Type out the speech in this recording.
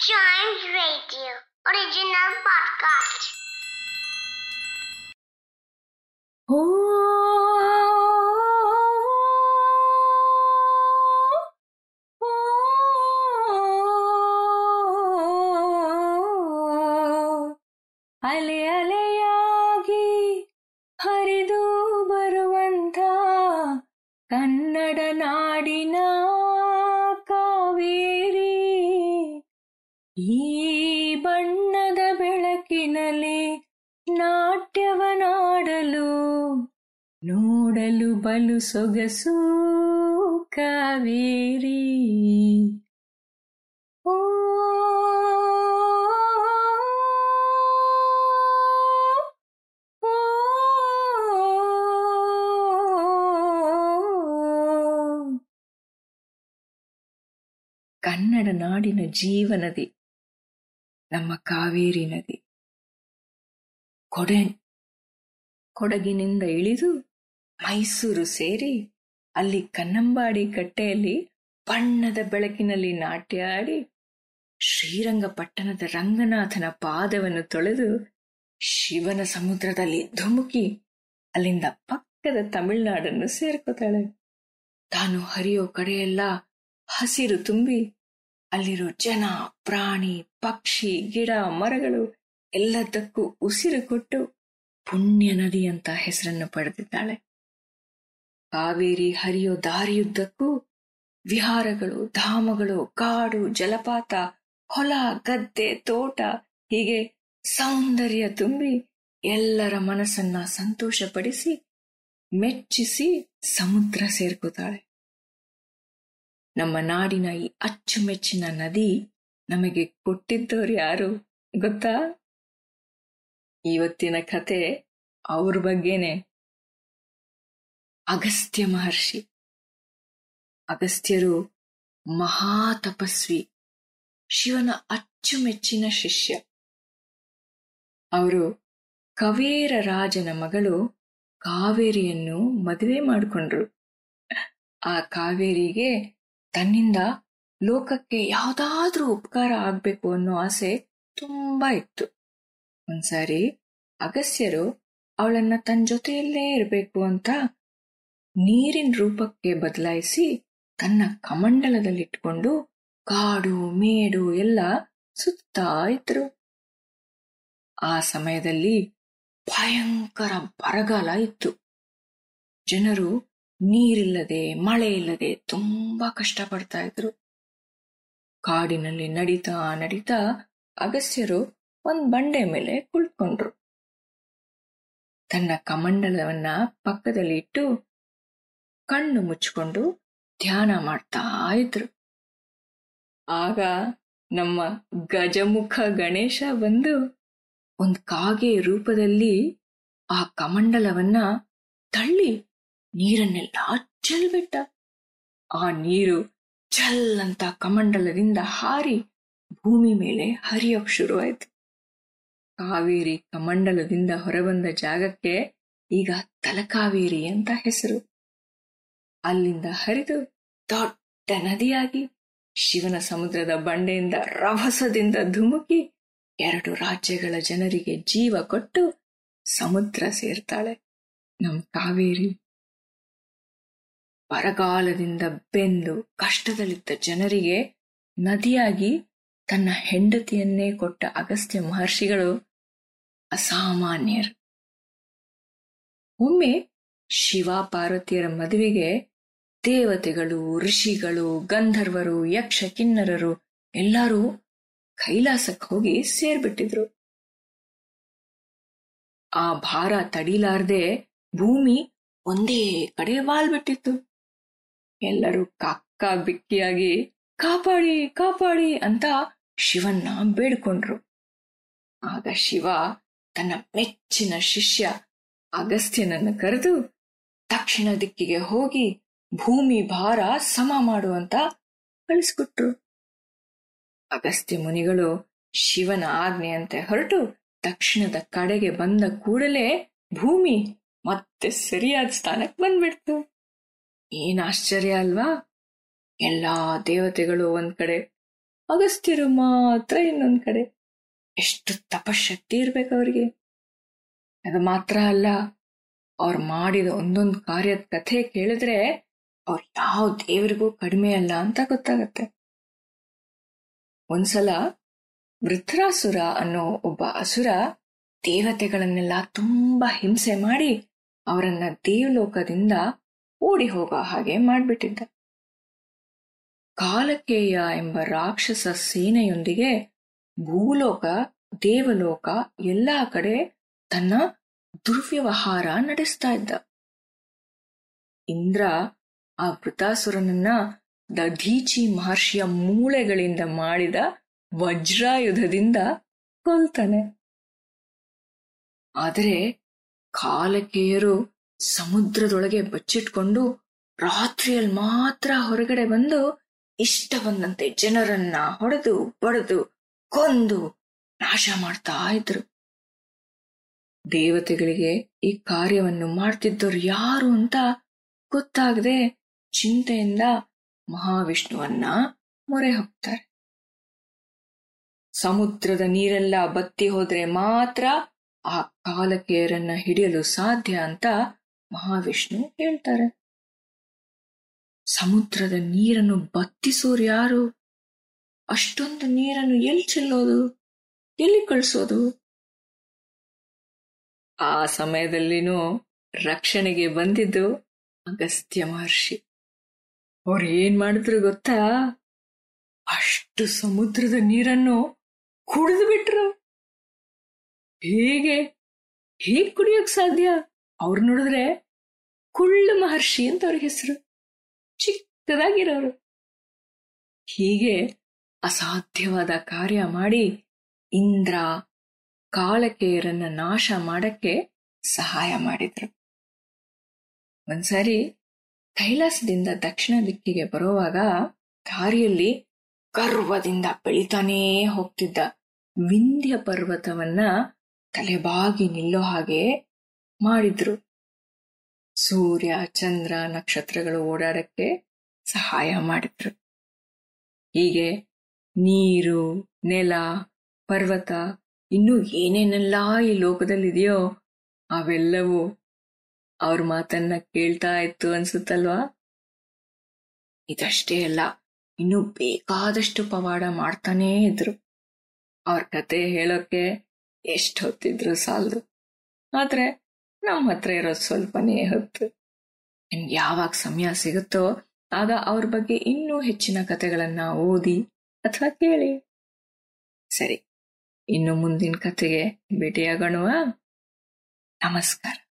Giant Radio, original podcast. Alle, alle. ಈ ಬಣ್ಣದ ಬೆಳಕಿನಲ್ಲಿ ನಾಟ್ಯವನಾಡಲು ನೋಡಲು ಬಲು ಸೊಗಸು ಕಾವೇರಿ. ಓ ಕನ್ನಡ ನಾಡಿನ ಜೀವನದಿ. ನಮ್ಮ ಕಾವೇರಿ ನದಿ. ಕೊಡೆ ಕೊಡಗಿನಿಂದ ಇಳಿದು ಮೈಸೂರು ಸೇರಿ ಅಲ್ಲಿ ಕನ್ನಂಬಾಡಿ ಕಟ್ಟೆಯಲ್ಲಿ ಬಣ್ಣದ ಬೆಳಕಿನಲ್ಲಿ ನಾಟ್ಯ ಆಡಿ ಶ್ರೀರಂಗಪಟ್ಟಣದ ರಂಗನಾಥನ ಪಾದವನ್ನು ತೊಳೆದು ಶಿವನ ಸಮುದ್ರದಲ್ಲಿ ಧುಮುಕಿ ಅಲ್ಲಿಂದ ಪಕ್ಕದ ತಮಿಳುನಾಡನ್ನು ಸೇರ್ಕೋತಾಳೆ. ತಾನು ಹರಿಯೋ ಕಡೆಯೆಲ್ಲ ಹಸಿರು ತುಂಬಿ ಅಲ್ಲಿರೋ ಜನ, ಪ್ರಾಣಿ, ಪಕ್ಷಿ, ಗಿಡ, ಮರಗಳು ಎಲ್ಲದಕ್ಕೂ ಉಸಿರು ಕೊಟ್ಟು ಪುಣ್ಯ ನದಿ ಅಂತ ಹೆಸರನ್ನು ಪಡೆದಿದ್ದಾಳೆ. ಕಾವೇರಿ ಹರಿಯೋ ದಾರಿಯುದ್ದಕ್ಕೂ ವಿಹಾರಗಳು, ಧಾಮಗಳು, ಕಾಡು, ಜಲಪಾತ, ಹೊಲ, ಗದ್ದೆ, ತೋಟ ಹೀಗೆ ಸೌಂದರ್ಯ ತುಂಬಿ ಎಲ್ಲರ ಮನಸ್ಸನ್ನ ಸಂತೋಷಪಡಿಸಿ, ಮೆಚ್ಚಿಸಿ ಸಮುದ್ರ ಸೇರ್ಕೋತಾಳೆ. ನಮ್ಮ ನಾಡಿನ ಈ ಅಚ್ಚುಮೆಚ್ಚಿನ ನದಿ ನಮಗೆ ಕೊಟ್ಟಿದ್ದವ್ರು ಯಾರು ಗೊತ್ತಾ? ಇವತ್ತಿನ ಕತೆ ಅವ್ರ ಬಗ್ಗೆನೆ. ಅಗಸ್ತ್ಯ ಮಹರ್ಷಿ. ಅಗಸ್ತ್ಯರು ಮಹಾ ತಪಸ್ವಿ ಶಿವನ ಅಚ್ಚುಮೆಚ್ಚಿನ ಶಿಷ್ಯ. ಅವರು ಕವೇರ ರಾಜನ ಮಗಳು ಕಾವೇರಿಯನ್ನು ಮದುವೆ ಮಾಡಿಕೊಂಡ್ರು. ಆ ಕಾವೇರಿಗೆ ತನ್ನಿಂದ ಲೋಕಕ್ಕೆ ಯಾವುದಾದ್ರೂ ಉಪಕಾರ ಆಗ್ಬೇಕು ಅನ್ನೋ ಆಸೆ ತುಂಬಾ ಇತ್ತು. ಒಂದ್ಸಾರಿ ಅಗಸ್ಯರು ಅವಳನ್ನ ತನ್ನ ಜೊತೆಯಲ್ಲೇ ಇರಬೇಕು ಅಂತ ನೀರಿನ ರೂಪಕ್ಕೆ ಬದಲಾಯಿಸಿ ತನ್ನ ಕಮಂಡಲದಲ್ಲಿಟ್ಕೊಂಡು ಕಾಡು, ಮೇಡು ಎಲ್ಲ ಸುತ್ತಾ ಇದ್ರು. ಆ ಸಮಯದಲ್ಲಿ ಭಯಂಕರ ಬರಗಾಲ ಇತ್ತು. ಜನರು ನೀರಿಲ್ಲದೆ ಮಳೆ ಇಲ್ಲದೆ ತುಂಬಾ ಕಷ್ಟಪಡ್ತಾ ಇದ್ರು. ಕಾಡಿನಲ್ಲಿ ನಡೀತಾ ನಡೀತಾ ಅಗಸ್ತ್ಯರು ಒಂದ್ ಬಂಡೆ ಮೇಲೆ ಕುಳಿತುಕೊಂಡ್ರು ತನ್ನ ಕಮಂಡಲವನ್ನ ಪಕ್ಕದಲ್ಲಿ ಇಟ್ಟು ಕಣ್ಣು ಮುಚ್ಚಿಕೊಂಡು ಧ್ಯಾನ ಮಾಡ್ತಾ ಇದ್ರು. ಆಗ ನಮ್ಮ ಗಜಮುಖ ಗಣೇಶ ಬಂದು ಒಂದ್ ಕಾಗೆ ರೂಪದಲ್ಲಿ ಆ ಕಮಂಡಲವನ್ನ ತಳ್ಳಿ ನೀರನ್ನೆಲ್ಲ ಚೆಲ್ಬಿಟ್ಟ. ಆ ನೀರು ಚಲ್ಲಂತ ಕಮಂಡಲದಿಂದ ಹಾರಿ ಭೂಮಿ ಮೇಲೆ ಹರಿಯೋಕ್ ಶುರುವಾಯ್ತು. ಕಾವೇರಿ ಕಮಂಡಲದಿಂದ ಹೊರಬಂದ ಜಾಗಕ್ಕೆ ಈಗ ತಲಕಾವೇರಿ ಅಂತ ಹೆಸರು. ಅಲ್ಲಿಂದ ಹರಿದು ದೊಡ್ಡ ನದಿಯಾಗಿ ಶಿವನ ಸಮುದ್ರದ ಬಂಡೆಯಿಂದ ರಭಸದಿಂದ ಧುಮುಕಿ ಎರಡು ರಾಜ್ಯಗಳ ಜನರಿಗೆ ಜೀವ ಕೊಟ್ಟು ಸಮುದ್ರ ಸೇರ್ತಾಳೆ. ನಮ್ ಕಾವೇರಿ ಬರಗಾಲದಿಂದ ಬೆಂದು ಕಷ್ಟದಲ್ಲಿದ್ದ ಜನರಿಗೆ ನದಿಯಾಗಿ ತನ್ನ ಹೆಂಡತಿಯನ್ನೇ ಕೊಟ್ಟ ಅಗಸ್ತ್ಯ ಮಹರ್ಷಿಗಳು ಅಸಾಮಾನ್ಯರು. ಒಮ್ಮೆ ಶಿವ ಪಾರ್ವತಿಯರ ಮದುವೆಗೆ ದೇವತೆಗಳು, ಋಷಿಗಳು, ಗಂಧರ್ವರು, ಯಕ್ಷ ಕಿನ್ನರರು ಎಲ್ಲರೂ ಕೈಲಾಸಕ್ಕೆ ಹೋಗಿ ಸೇರ್ಬಿಟ್ಟಿದ್ರು. ಆ ಭಾರ ತಡಿಲಾರ್ದೆ ಭೂಮಿ ಒಂದೇ ಕಡೆ ವಾಲ್ಬಿಟ್ಟಿತ್ತು. ಎಲ್ಲರೂ ಕಕ್ಕ ಬಿಕ್ಕಿಯಾಗಿ ಕಾಪಾಡಿ ಕಾಪಾಡಿ ಅಂತ ಶಿವನ್ನ ಬೇಡ್ಕೊಂಡ್ರು. ಆಗ ಶಿವ ತನ್ನ ಮೆಚ್ಚಿನ ಶಿಷ್ಯ ಅಗಸ್ತ್ಯನನ್ನು ಕರೆದು ದಕ್ಷಿಣ ದಿಕ್ಕಿಗೆ ಹೋಗಿ ಭೂಮಿ ಭಾರ ಸಮ ಮಾಡುವಂತ ಕಳಿಸ್ಕೊಟ್ರು. ಅಗಸ್ತ್ಯ ಮುನಿಗಳು ಶಿವನ ಆಜ್ಞೆಯಂತೆ ಹೊರಟು ದಕ್ಷಿಣದ ಕಡೆಗೆ ಬಂದ ಕೂಡಲೇ ಭೂಮಿ ಮತ್ತೆ ಸರಿಯಾದ ಸ್ಥಾನಕ್ಕೆ ಬಂದ್ಬಿಡ್ತು. ಏನ್ ಆಶ್ಚರ್ಯ ಅಲ್ವಾ? ಎಲ್ಲಾ ದೇವತೆಗಳು ಒಂದ್ ಕಡೆ, ಅಗಸ್ತ್ಯರು ಮಾತ್ರ ಇನ್ನೊಂದ್ ಕಡೆ. ಎಷ್ಟು ತಪಶಕ್ತಿ ಇರ್ಬೇಕು ಅವ್ರಿಗೆ. ಅದು ಮಾತ್ರ ಅಲ್ಲ, ಅವ್ರು ಮಾಡಿದ ಒಂದೊಂದು ಕಾರ್ಯದ ಕಥೆ ಕೇಳಿದ್ರೆ ಅವ್ರು ಯಾವ ದೇವರಿಗೂ ಕಡಿಮೆ ಅಲ್ಲ ಅಂತ ಗೊತ್ತಾಗತ್ತೆ. ಒಂದ್ಸಲ ವೃತ್ರಾಸುರ ಅನ್ನೋ ಒಬ್ಬ ಅಸುರ ದೇವತೆಗಳನ್ನೆಲ್ಲ ತುಂಬಾ ಹಿಂಸೆ ಮಾಡಿ ಅವರನ್ನ ದೇವಲೋಕದಿಂದ ಓಡಿ ಹೋಗೋ ಹಾಗೆ ಮಾಡಿಬಿಟ್ಟಿದ್ದ. ಕಾಲಕೇಯ ಎಂಬ ರಾಕ್ಷಸ ಸೇನೆಯೊಂದಿಗೆ ಭೂಲೋಕ, ದೇವಲೋಕ ಎಲ್ಲಾ ಕಡೆ ತನ್ನ ದುರ್ವ್ಯವಹಾರ ನಡೆಸ್ತಾ ಇದ್ದ. ಇಂದ್ರ ಆ ವೃತಾಸುರನನ್ನ ದಧೀಚಿ ಮಹರ್ಷಿಯ ಮೂಳೆಗಳಿಂದ ಮಾಡಿದ ವಜ್ರಾಯುಧದಿಂದ ಕೊಲ್ತಾನೆ ಆದರೆ ಕಾಲಕೇಯರು ಸಮುದ್ರದೊಳಗೆ ಬಚ್ಚಿಟ್ಕೊಂಡು ರಾತ್ರಿಯಲ್ಲಿ ಮಾತ್ರ ಹೊರಗಡೆ ಬಂದು ಇಷ್ಟ ಬಂದಂತೆ ಜನರನ್ನ ಹೊಡೆದು, ಬಡಿದು, ಕೊಂದು ನಾಶ ಮಾಡ್ತಾ ಇದ್ರು. ದೇವತೆಗಳಿಗೆ ಈ ಕಾರ್ಯವನ್ನು ಮಾಡ್ತಿದ್ದವ್ರು ಯಾರು ಅಂತ ಗೊತ್ತಾಗದೆ ಚಿಂತೆಯಿಂದ ಮಹಾವಿಷ್ಣುವನ್ನ ಮೊರೆ ಹೋಗ್ತಾರೆ. ಸಮುದ್ರದ ನೀರೆಲ್ಲ ಬತ್ತಿ ಹೋದ್ರೆ ಮಾತ್ರ ಆ ಕಾಲಕೇರನ್ನ ಹಿಡಿಯಲು ಸಾಧ್ಯ ಅಂತ ಮಹಾವಿಷ್ಣು ಹೇಳ್ತಾರೆ. ಸಮುದ್ರದ ನೀರನ್ನು ಬತ್ತಿಸೋರು ಯಾರು? ಅಷ್ಟೊಂದು ನೀರನ್ನು ಎಲ್ಲಿ ಚೆಲ್ಲೋದು? ಎಲ್ಲಿ ಕಳಿಸೋದು? ಆ ಸಮಯದಲ್ಲಿನೂ ರಕ್ಷಣೆಗೆ ಬಂದಿದ್ದು ಅಗಸ್ತ್ಯ ಮಹರ್ಷಿ. ಅವ್ರು ಏನ್ ಮಾಡಿದ್ರು ಗೊತ್ತಾ? ಅಷ್ಟು ಸಮುದ್ರದ ನೀರನ್ನು ಕುಡಿದು ಬಿಟ್ರು. ಹೇಗೆ? ಹೇಗ್ ಕುಡಿಯೋಕ್ ಸಾಧ್ಯ? ಅವ್ರು ನೋಡಿದ್ರೆ ಕುಳ್ಳು ಮಹರ್ಷಿ ಅಂತ ಅವ್ರಿಗೆ ಹೆಸರು. ಚಿಕ್ಕದಾಗಿರೋರು. ಹೀಗೆ ಅಸಾಧ್ಯವಾದ ಕಾರ್ಯ ಮಾಡಿ ಇಂದ್ರ ಕಾಳಕೆಯರನ್ನ ನಾಶ ಮಾಡಕ್ಕೆ ಸಹಾಯ ಮಾಡಿದ್ರು. ಒಂದ್ಸಾರಿ ಕೈಲಾಸದಿಂದ ದಕ್ಷಿಣ ದಿಕ್ಕಿಗೆ ಬರುವಾಗ ದಾರಿಯಲ್ಲಿ ಗರ್ವದಿಂದ ಬೆಳಿತಾನೇ ಹೋಗ್ತಿದ್ದ ವಿಂಧ್ಯ ಪರ್ವತವನ್ನ ತಲೆಬಾಗಿ ನಿಲ್ಲೋ ಹಾಗೆ ಮಾಡಿದ್ರು. ಸೂರ್ಯ, ಚಂದ್ರ ನಕ್ಷತ್ರಗಳು ಓಡಾಡಕ್ಕೆ ಸಹಾಯ ಮಾಡಿದ್ರು. ಹೀಗೆ ನೀರು, ನೆಲ, ಪರ್ವತ, ಇನ್ನು ಏನೇನೆಲ್ಲ ಈ ಲೋಕದಲ್ಲಿದೆಯೋ ಅವೆಲ್ಲವೂ ಅವ್ರ ಮಾತನ್ನ ಕೇಳ್ತಾ ಇತ್ತು ಅನ್ಸುತ್ತಲ್ವಾ? ಇದಷ್ಟೇ ಅಲ್ಲ, ಇನ್ನು ಬೇಕಾದಷ್ಟು ಪವಾಡ ಮಾಡ್ತಾನೇ ಇದ್ರು. ಅವ್ರ ಕತೆ ಹೇಳೋಕೆ ಎಷ್ಟು ಹೊತ್ತಿದ್ರು ಸಾಲದು. ಆದ್ರೆ ನಮ್ಮ ಹತ್ರ ಇರೋದು ಸ್ವಲ್ಪನೇ ಹೊತ್ತು. ನಿಮ್ಗೆ ಯಾವಾಗ ಸಮಯ ಸಿಗುತ್ತೋ ಆಗ ಅವ್ರ ಬಗ್ಗೆ ಇನ್ನೂ ಹೆಚ್ಚಿನ ಕತೆಗಳನ್ನ ಓದಿ ಅಥವಾ ಕೇಳಿ. ಸರಿ, ಇನ್ನು ಮುಂದಿನ ಕಥೆಗೆ ಭೇಟಿಯಾಗೋಣವಾ? ನಮಸ್ಕಾರ.